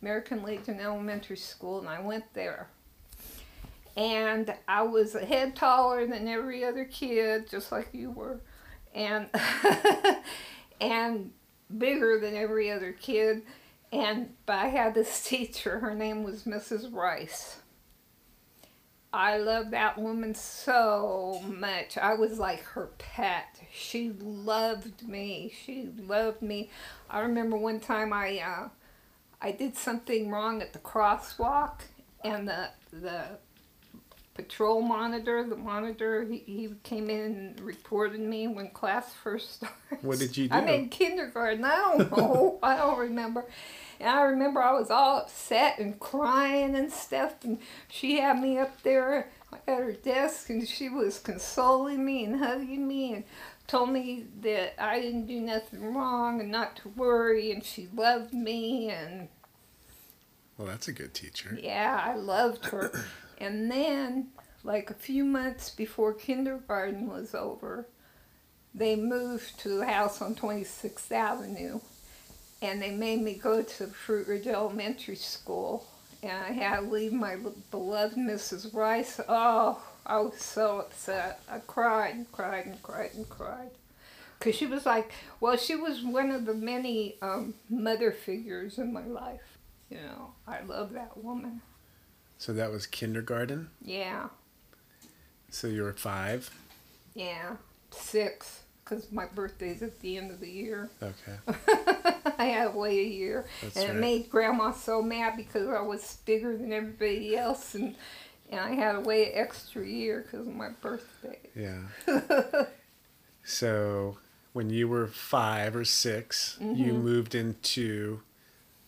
American Legion Elementary School, and I went there. And I was a head taller than every other kid, just like you were, and [LAUGHS] and bigger than every other kid. And but I had this [LAUGHS] teacher. Her name was Mrs. Rice. I loved that woman so much. I was like her pet. She loved me. She loved me. I remember one time I uh, I did something wrong at the crosswalk, and the the patrol monitor, the monitor, he, he came in and reported me when class first [LAUGHS] started. What did you do? I'm in kindergarten. I don't know. [LAUGHS] I don't remember. And I remember I was all upset and crying and stuff. And she had me up there at her desk and she was consoling me and hugging me and told me that I didn't do nothing wrong and not to worry. And she loved me. And Well, that's a good teacher. yeah, I loved her. [CLEARS THROAT] and then, like a few months before kindergarten was over, they moved to the house on 26th Avenue. And they made me go to Fruit Ridge Elementary School. And I had to leave my beloved Mrs. Rice. Oh, I was so upset. I cried and cried and cried and cried. Because she was like, well, she was one of the many um, mother figures in my life. You know, I love that woman. So that was kindergarten. Yeah, So you were five. yeah, six, because my birthday's at the end of the year. Okay. [LAUGHS] I had to wait a year, That's and it made Grandma so mad because I was bigger than everybody else, and and I had to wait an extra year because of my birthday. Yeah. [LAUGHS] so when you were five or 6 you Mhm. moved into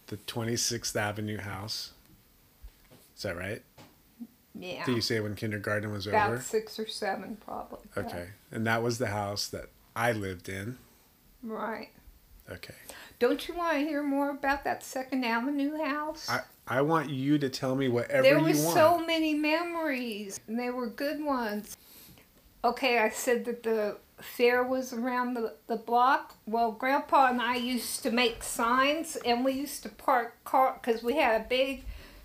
the 26th Avenue house. Is that right? Yeah, Did you say when kindergarten was over? about six or seven, probably. yeah. Okay. And that was the house that I lived in. Right. Okay. Don't you want to hear more about that Second Avenue house? I, I want you to tell me whatever there you were so many memories and they were good ones okay i said that the fair was around the, the block. Well, Grandpa and I used to make signs, and we used to park car because we had a big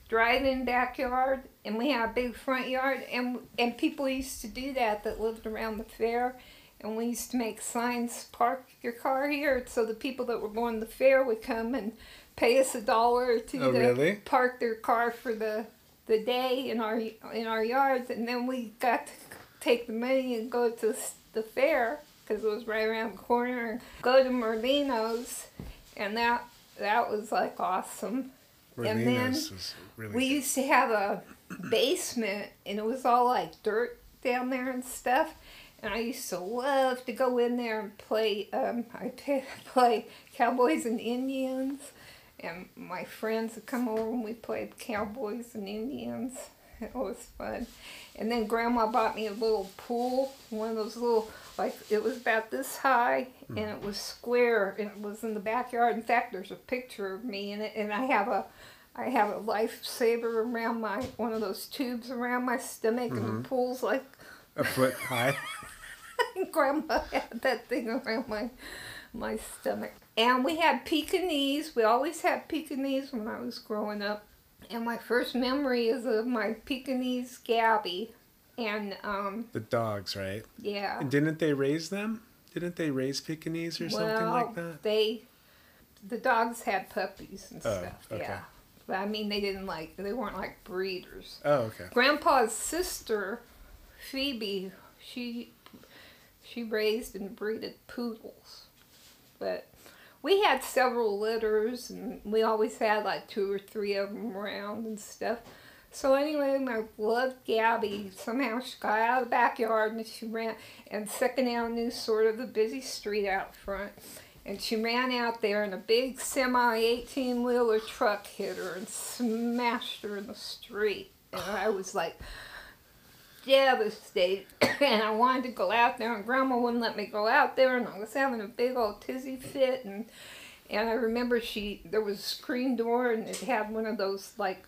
drive-in backyard, and we had a big front yard, and and people used to do that that lived around the fair, and we used to make signs, park your car here, so the people that were going to the fair would come and pay us a dollar or two Oh, to really? park their car for the the day in our in our yards, and then we got to take the money and go to the fair because it was right around the corner and go to Merlino's, and that that was like awesome. And then really We good. used to have a basement, and it was all like dirt down there and stuff. And I used to love to go in there and play. Um, [LAUGHS] I play, Cowboys and Indians, and my friends would come over and we played Cowboys and Indians. [LAUGHS] It was fun. And then Grandma bought me a little pool, one of those little, like it was about this high, and it was square, and it was in the backyard. In fact, there's a picture of me in it, and I have a I have a lifesaver around my one of those tubes around my stomach, and the pool's like a foot high. [LAUGHS] [LAUGHS] Grandma had that thing around my my stomach. And we had Pekingese. We always had Pekingese when I was growing up. And my first memory is of my Pekingese Gabby. And um, The dogs, right? yeah. And didn't they raise them? Didn't they raise Pekingese or something like that? They, the dogs had puppies and Oh, stuff. okay. Yeah. But I mean, they didn't like. They weren't like breeders. Oh, okay. Grandpa's sister, Phoebe, she she raised and breeded poodles, but we had several litters, and we always had like two or three of them around and stuff. So anyway, my beloved Gabby somehow she got out of the backyard and she ran, and Second Avenue sort of the busy street out front. And she ran out there, and a big semi 18 wheeler truck hit her and smashed her in the street. And I was like devastated. [COUGHS] and I wanted to go out there, and Grandma wouldn't let me go out there, and I was having a big old tizzy fit. And and I remember she there was a screen door, and it had one of those like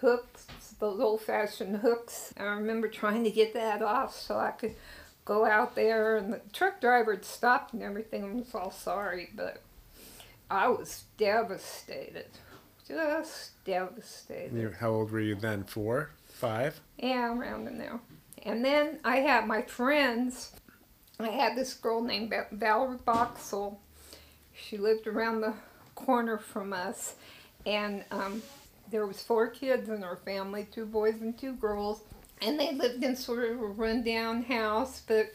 hooks, those old fashioned hooks. And I remember trying to get that off so I could go out there, and the truck driver had stopped and everything and was all sorry, but I was devastated. Just devastated. How old were you then? Four? Five? Yeah, around in there. And then I had my friends. I had this girl named Va- Valerie Boxell. She lived around the corner from us, and um, there was four kids in her family, two boys and two girls, and they lived in sort of a rundown house, but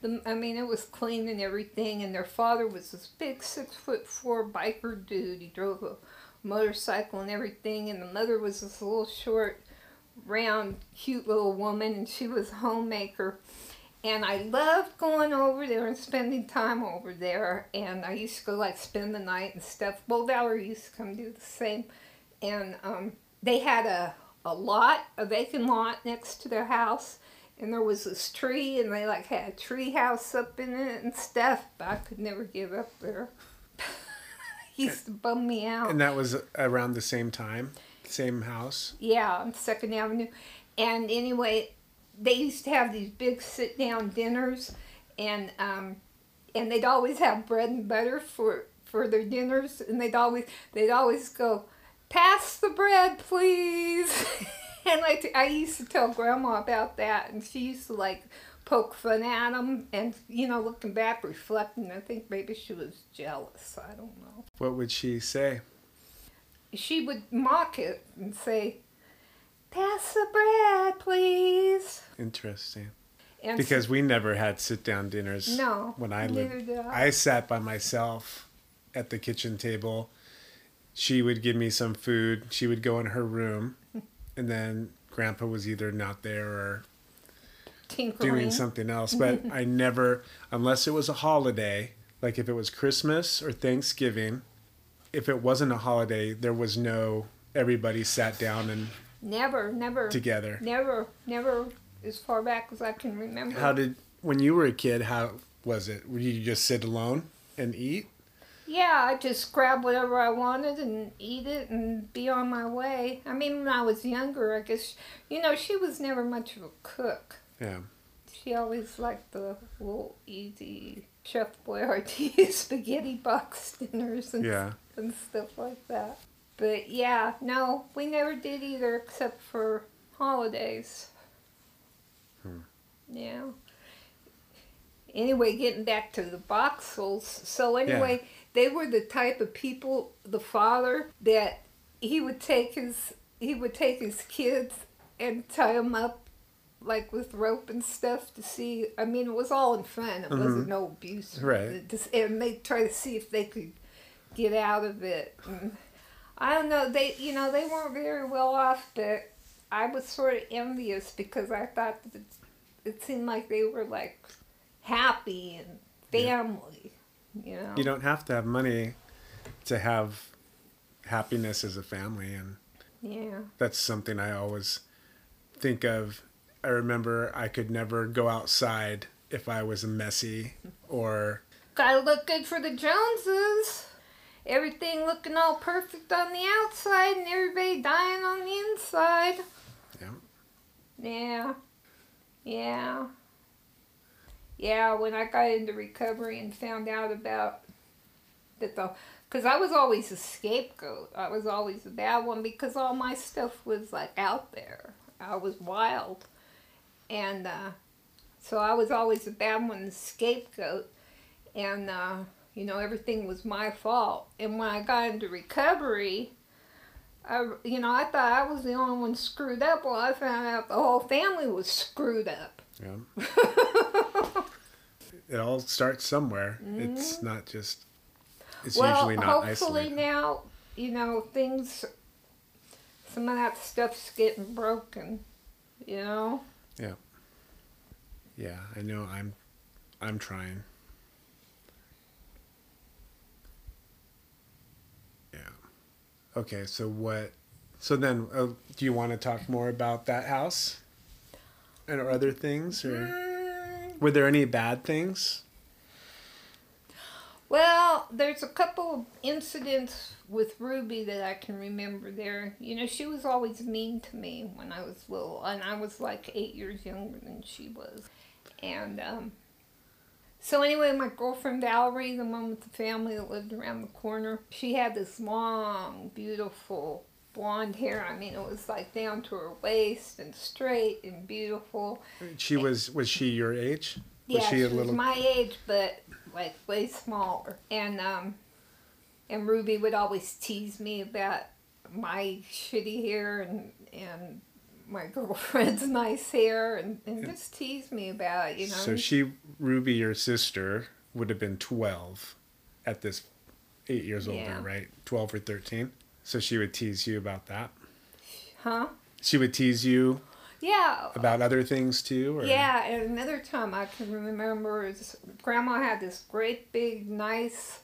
the, I mean, it was clean and everything. And their father was this big six foot four biker dude. He drove a motorcycle and everything, and the mother was this little short round, cute little woman, and she was a homemaker. And I loved going over there and spending time over there. And I used to go like spend the night and stuff. Well, Valerie used to come do the same. And um, they had a, a lot, a vacant lot next to their house. And there was this tree, and they like had a tree house up in it and stuff. But I could never give up there. [LAUGHS] used to bum me out. And that was around the same time? Same house? Yeah, on Second Avenue. And anyway, they used to have these big sit down dinners and um and they'd always have bread and butter for for their dinners and they'd always they'd always go, Pass the bread, please [LAUGHS] and like I used to tell grandma about that and she used to like poke fun at them and you know looking back reflecting i think maybe she was jealous i don't know What would she say? She would mock it and say, "Pass the bread, please." Interesting. And Because we never had sit down dinners no, when I lived. I. I sat by myself at the kitchen table. She would give me some food. She would go in her room, [LAUGHS] and then Grandpa was either not there or Tinkering. doing something else. But [LAUGHS] I never, unless it was a holiday, like if it was Christmas or Thanksgiving, if it wasn't a holiday, there was no everybody sat down and Never, never, together. never, never, as far back as I can remember. How did when you were a kid? How was it? Would you just sit alone and eat? yeah, I just grab whatever I wanted and eat it and be on my way. I mean, when I was younger, I guess you know she was never much of a cook. Yeah. She always liked the little easy Chef Boyardee [LAUGHS] spaghetti box dinners and, Yeah. And stuff like that. But yeah, no, we never did either except for holidays. Hmm. Yeah. Anyway, getting back to the Boxels. So anyway, they were the type of people, the father, that he would take his he would take his kids and tie them up like with rope and stuff to see. I mean, it was all in fun. It wasn't no abuse. Right. And they try to see if they could get out of it. And I don't know. They, you know, they weren't very well off, but I was sort of envious because I thought that it, it seemed like they were like happy and family. You know. You don't have to have money to have happiness as a family and yeah. that's something I always think of. I remember I could never go outside if I was messy or Gotta look good for the Joneses. Everything looking all perfect on the outside and everybody dying on the inside. Yeah. Yeah. Yeah. Yeah, when I got into recovery and found out about that the because I was always a scapegoat. I was always a bad one because all my stuff was like out there. I was wild. And uh, so I was always a bad one, the scapegoat. And, uh, you know, everything was my fault. And when I got into recovery, I, you know, I thought I was the only one screwed up. Well, I found out the whole family was screwed up. yeah. [LAUGHS] it all starts somewhere. It's not just it's Mm-hmm. well, usually not hopefully isolated. now, you know, things, some of that stuff's getting broken, you know? Yeah. Yeah, I know I'm I'm trying. Okay, so what so then uh, do you want to talk more about that house? And or other things or Mm, were there any bad things? Well, there's a couple of incidents with Ruby that I can remember there. You know, she was always mean to me when I was little, and I was like eight years younger than she was. And um, so, anyway, my girlfriend Valerie, the one with the family that lived around the corner, she had this long, beautiful blonde hair. I mean, it was like down to her waist and straight and beautiful. She was was she your age? Was yeah, she she, a was little my age, but like way smaller. And um, and Ruby would always tease me about my shitty hair and and my girlfriend's [LAUGHS] nice hair and, and just tease me about it, you know. So she Ruby your sister would have been 12 at this 8 years older, Yeah. right? 12 or 13. So she would tease you about that. huh? She would tease you Yeah. about other things too or Yeah, and another time I can remember is Grandma had this great big nice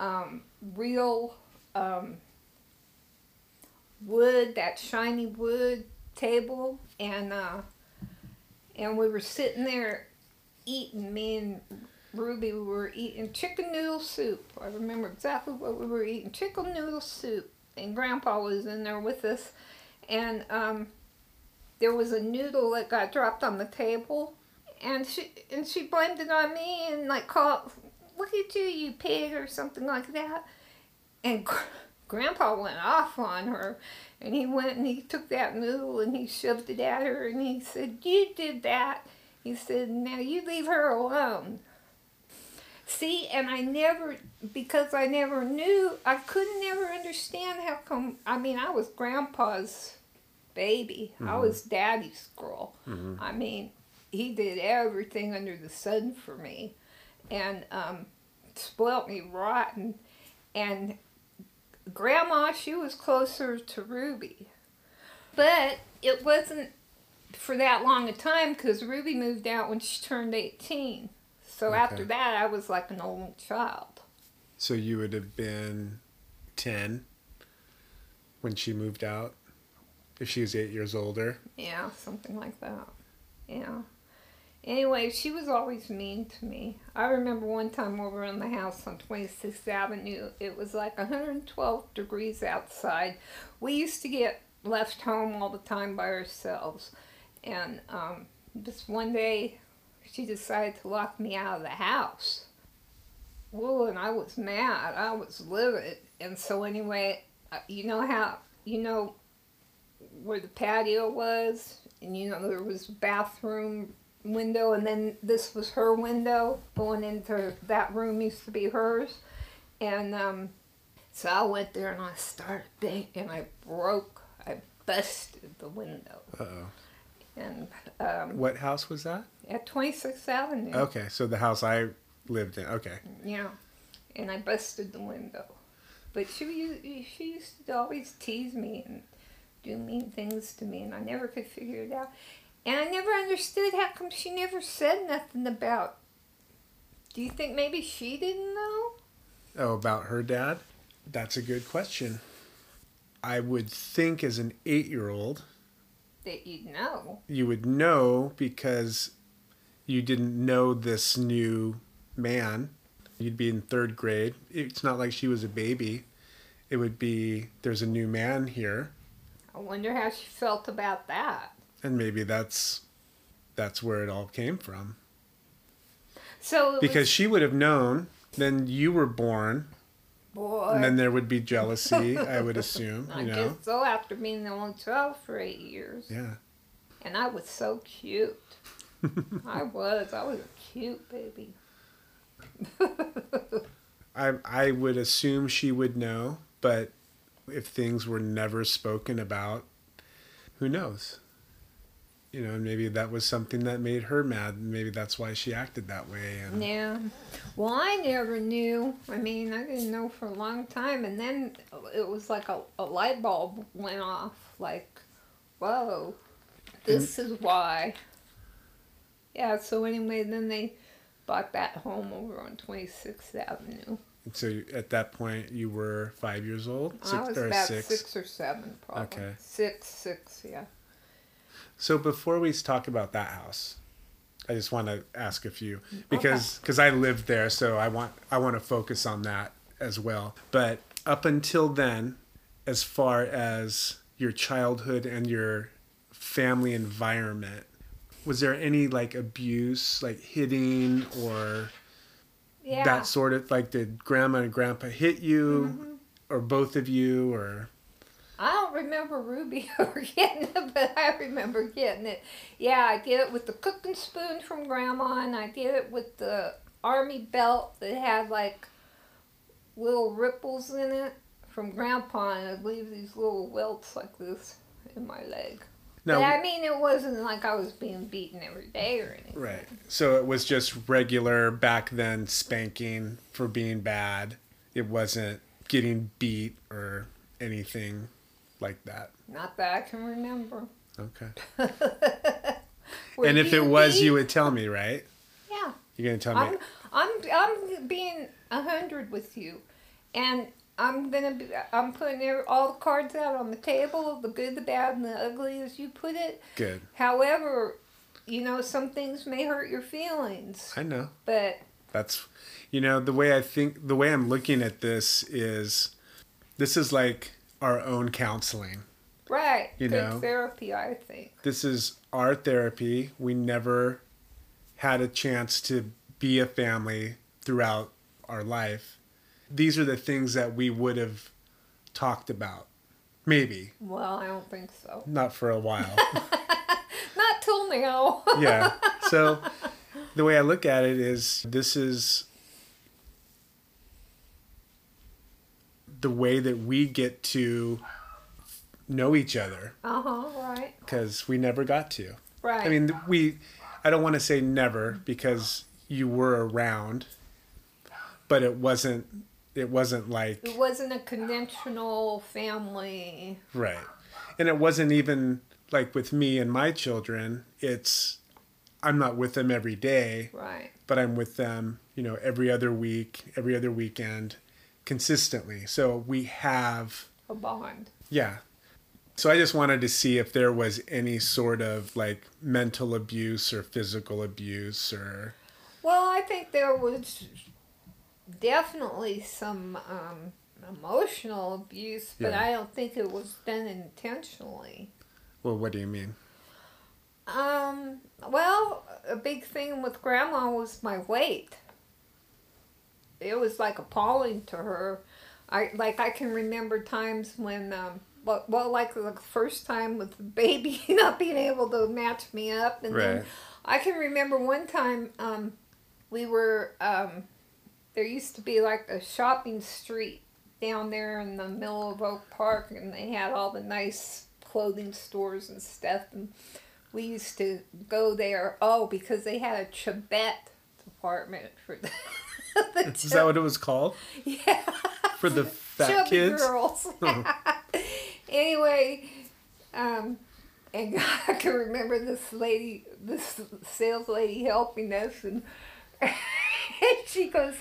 um, real um, wood, that shiny wood table, and uh, and we were sitting there eating. Me and Ruby we were eating chicken noodle soup. I remember exactly what we were eating: chicken noodle soup. And Grandpa was in there with us, and um, there was a noodle that got dropped on the table, and she and she blamed it on me and like called, "Look at you, do you pig," or something like that. And Gr- Grandpa went off on her, and he went and he took that noodle and he shoved it at her, and he said, "You did that." He said, "Now you leave her alone." See, and I never, because I never knew, I couldn't never understand how come. I mean, I was Grandpa's baby. I was Daddy's girl. Mhm. I mean, he did everything under the sun for me, and um, spoilt me rotten. And Grandma, she was closer to Ruby, but it wasn't for that long a time because Ruby moved out when she turned eighteen. So Okay. after that, I was like an old child. So you would have been 10 when she moved out if she was 8 years older. Yeah, something like that. Yeah. Anyway, she was always mean to me. I remember one time were in the house on 26th Avenue. It was like 112 degrees outside. We used to get left home all the time by ourselves. And um, just one day, she decided to lock me out of the house. Well, and I was mad. I was livid. And so anyway, uh, you know how you know where the patio was, and you know there was a bathroom window, and then this was her window going into that room used to be hers, and um, so I went there and I started and I broke, I busted the window, Uh oh. and um, What house was that? at 26th Avenue. Okay, so the house I lived in. Okay. Yeah, and I busted the window. But she she used to always tease me and do mean things to me, and I never could figure it out. And I never understood how come she never said nothing about. Do you think maybe she didn't know? Oh, about her dad? That's a good question. I would think as an eight year old, That you'd know. you would know because you didn't know this new man. You'd be in third grade. It's not like she was a baby. It would be there's a new man here, I wonder how she felt about that. And maybe that's that's where it all came from. So Because she would have known. Then you were born, boy, and then there would be [LAUGHS] jealousy. I would assume. I You know. guess so. After being the only child for eight years, Yeah. and I was so cute. I was. I was a cute baby. [LAUGHS] I I would assume she would know, but if things were never spoken about, who knows? You know, and maybe that was something that made her mad. and Maybe that's why she acted that way. And Yeah. Well, I never knew. I mean, I didn't know for a long time. And then it was like a, a light bulb went off. Like, whoa, this is why. Yeah, so anyway, then they bought that home over on 26th Avenue. so you- at that point, you were five years old, I was or about six? or seven, probably. Okay. Six, six, yeah. So before we talk about that house, I just want to ask a few because because I lived there, so I want I want to focus on that as well. But up until then, as far as your childhood and your family environment, was there any like abuse, like hitting or Yeah. that sort of like did grandma and grandpa hit you Mm-hmm. or both of you or I don't remember Ruby [LAUGHS] ever getting it, but I remember getting it. Yeah, I did it with the cooking spoon from Grandma, and I did it with the army belt that had like little ripples in it from Grandpa, and I'd leave these little welts like this in my leg. no but I mean, it wasn't like I was being beaten every day or anything. Right. So it was just regular back then spanking for being bad. It wasn't getting beat or anything like that. Not that I can remember. Okay. [LAUGHS] And if it was, you would tell me, right? Yeah. You're to tell me. I'm. I'm, I'm being a hundred with you, and I'm gonna be. I'm putting all the cards out on the table, the good, the bad, and the ugly, as you put it. Good. However, you know some things may hurt your feelings, I know. but That's, you know, the way I think, the way I'm looking at this is this is like our own counseling. right, You good know. therapy, I think. this is our therapy. We never had a chance to be a family throughout our life. These are the things that we would have talked about. Maybe, Well, I don't think so. not for a while. [LAUGHS] Not till now. yeah. [LAUGHS] So the way I look at it is this is the way that we get to know each other uh huh. Right. because we never got to. Right. I mean, we, I don't want to say never because you were around, but it wasn't, it wasn't like, it wasn't a conventional family. right. And it wasn't even like with me and my children, it's, I'm not with them every day, Right. but I'm with them, you know, every other week, every other weekend consistently. So we have, A bond. yeah. So I just wanted to see if there was any sort of like mental abuse or physical abuse or Well, I think there was definitely some um, emotional abuse, but Yeah. I don't think it was done intentionally. well, what do you mean? Um, well, a big thing with grandma was my weight. It was like appalling to her. I like I can remember times when um well, well like the first time with the baby [LAUGHS] not being able to match me up and then I can remember one time um we were um there used to be like a shopping street down there in the middle of Oak Park and they had all the nice clothing stores and stuff and we used to go there oh because they had a Chubbette department for the [LAUGHS] Is that what it was called [LAUGHS] yeah for the [LAUGHS] fat chubby kids? girls. anyway, um, and I can remember this lady, this sales lady helping us, and, and she goes,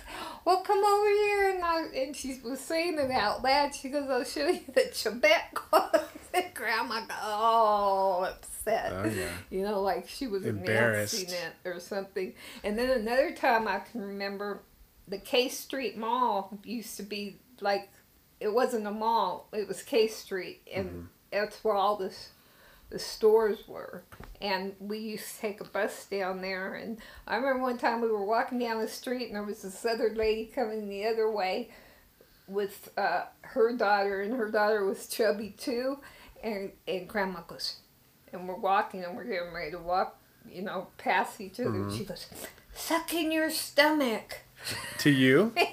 "Well, come over here," and I, and she was saying it out loud. She goes, "I'll show you the Chubbette clothes." And Grandma got all upset. Oh, yeah. You know, like she was Embarrassed. announcing it or something. And then another time I can remember the K Street Mall used to be like it wasn't a mall; it was K Street, and that's where all this the stores were. And we used to take a bus down there. And I remember one time we were walking down the street, and there was this other lady coming the other way with uh, her daughter, and her daughter was chubby too. And and Grandma goes, and we're walking, and we're getting ready to walk, you know, past each other. And she goes, "Suck in your stomach." To you? [LAUGHS]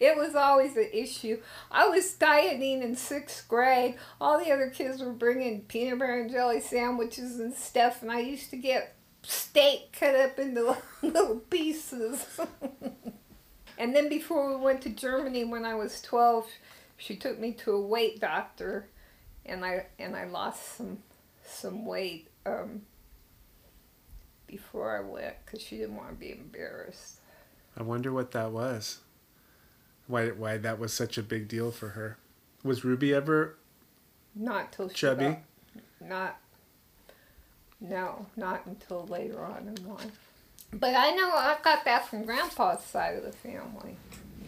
It was always an issue. I was dieting in sixth grade. All the other kids were bringing peanut butter and jelly sandwiches and stuff, and I used to get steak cut up into [LAUGHS] little pieces. [LAUGHS] and then before we went to Germany when I was 12, she took me to a weight doctor, and I and I lost some some weight um, before I went because she didn't want to be embarrassed. I wonder what that was. Why why that was such a big deal for her. Was Ruby ever Not till chubby? got- not. No, not until later on in life. But I know I got that from Grandpa's side of the family.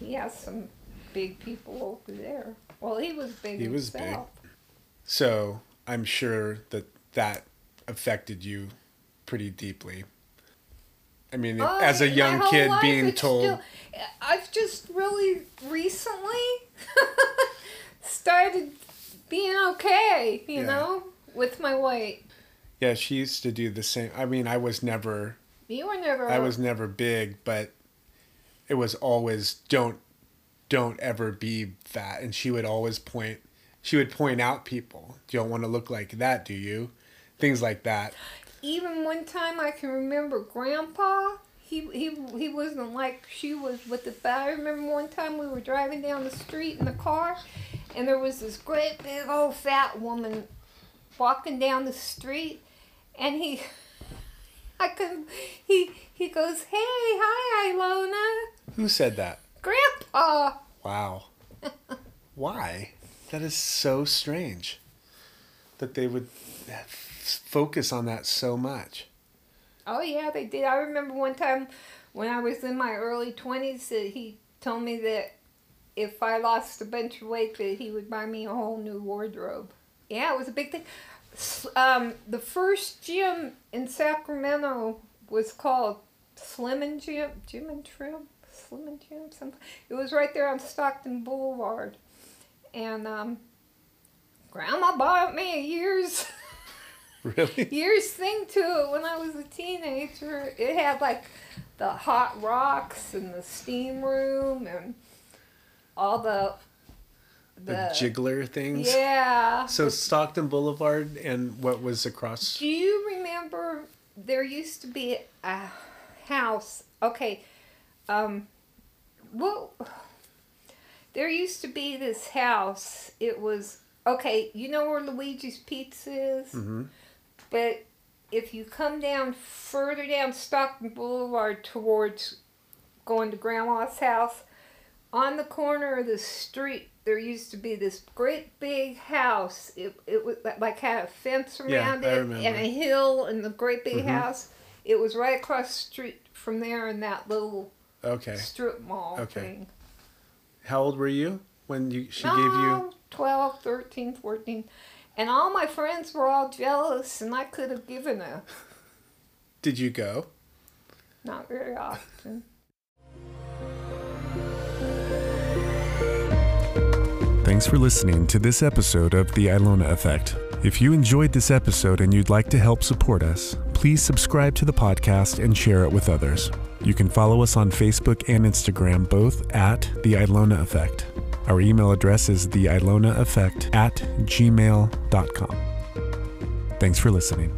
He has some big people over there. Well, he was big He was big. So I'm sure that that affected you pretty deeply. I mean, Oh, as a young kid life being told, still- I've just really recently [LAUGHS] started being okay, you Yeah. know, with my weight. yeah, she used to do the same. I mean, I was never, You were never. I was never big, but it was always don't, don't ever be fat. And she would always point, she would point out people. You don't want to look like that, do you? Things like that. Even one time I can remember Grandpa. He he he wasn't like she was with the. I remember one time we were driving down the street in the car, and there was this great big old fat woman walking down the street, and he. [LAUGHS] I could. He he goes, "Hey, hi, Ilona, Who said that? Grandpa." Wow. [LAUGHS] Why? That is so strange that they would focus on that so much. Oh yeah, they did. I remember one time when I was in my early twenties that he told me that if I lost a bunch of weight, that he would buy me a whole new wardrobe. Yeah, it was a big thing. Um, the first gym in Sacramento was called Slim and Jim, Jim and Trim, Slim and Jim, something. It was right there on Stockton Boulevard, and um, Grandma bought me a year's. [LAUGHS] Really? years thing to it when I was a teenager. It had like the hot rocks and the steam room and all the The, the, jiggler things? yeah. So Stockton Boulevard and what was across? Do you remember there used to be a house? Okay, um, well, there used to be this house. It was okay. You know where Luigi's Pizza is, hmm but if you come down further down Stockton Boulevard towards going to Grandma's house, on the corner of the street there used to be this great big house. It it was like had a fence around I it and a hill and the great big Mhm. house. It was right across the street from there in that little Okay. strip mall Okay. thing. How old were you when you she gave you? Oh, 12, 13, 14. And all my friends were all jealous, and I could have given her. [LAUGHS] Did you go? Not very often. Thanks for listening to this episode of The Ilona Effect. If you enjoyed this episode and you'd like to help support us, please subscribe to the podcast and share it with others. You can follow us on Facebook and Instagram, both at The Ilona Effect. Our email address is theilonaeffect at gmail.com. Thanks for listening.